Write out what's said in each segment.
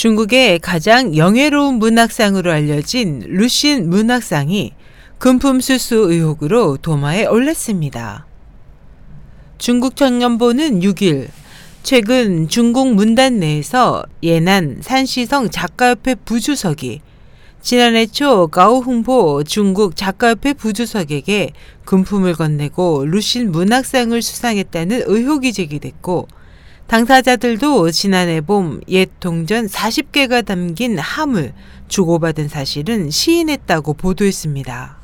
중국의 가장 영예로운 문학상으로 알려진 루신 문학상이 금품수수 의혹으로 도마에 올랐습니다. 중국 청년보는 6일 최근 중국 문단 내에서 예난 산시성 작가협회 부주석이 지난해 초 가오흥보 중국 작가협회 부주석에게 금품을 건네고 루신 문학상을 수상했다는 의혹이 제기됐고 당사자들도 지난해 봄 옛 동전 40개가 담긴 함을 주고받은 사실은 시인했다고 보도했습니다.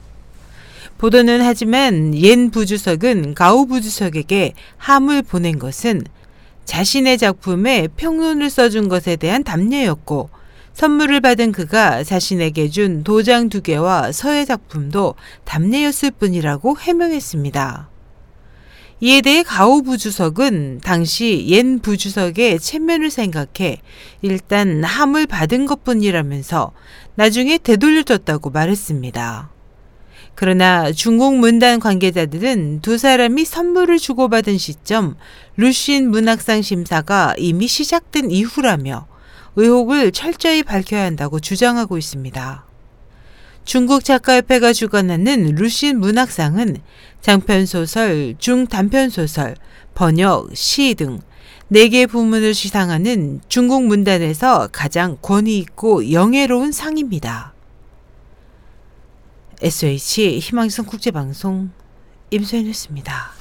보도는 하지만 옌 부주석은 가우 부주석에게 함을 보낸 것은 자신의 작품에 평론을 써준 것에 대한 답례였고 선물을 받은 그가 자신에게 준 도장 두 개와 서예 작품도 답례였을 뿐이라고 해명했습니다. 이에 대해 가오 부주석은 당시 옌 부주석의 체면을 생각해 일단 함을 받은 것 뿐이라면서 나중에 되돌려줬다고 말했습니다. 그러나 중국 문단 관계자들은 두 사람이 선물을 주고받은 시점 루신 문학상 심사가 이미 시작된 이후라며 의혹을 철저히 밝혀야 한다고 주장하고 있습니다. 중국 작가협회가 주관하는 루신 문학상은 장편소설, 중단편소설, 번역, 시 등 4개 부문을 시상하는 중국 문단에서 가장 권위 있고 영예로운 상입니다. SH 희망성 국제방송 임소연이었습니다.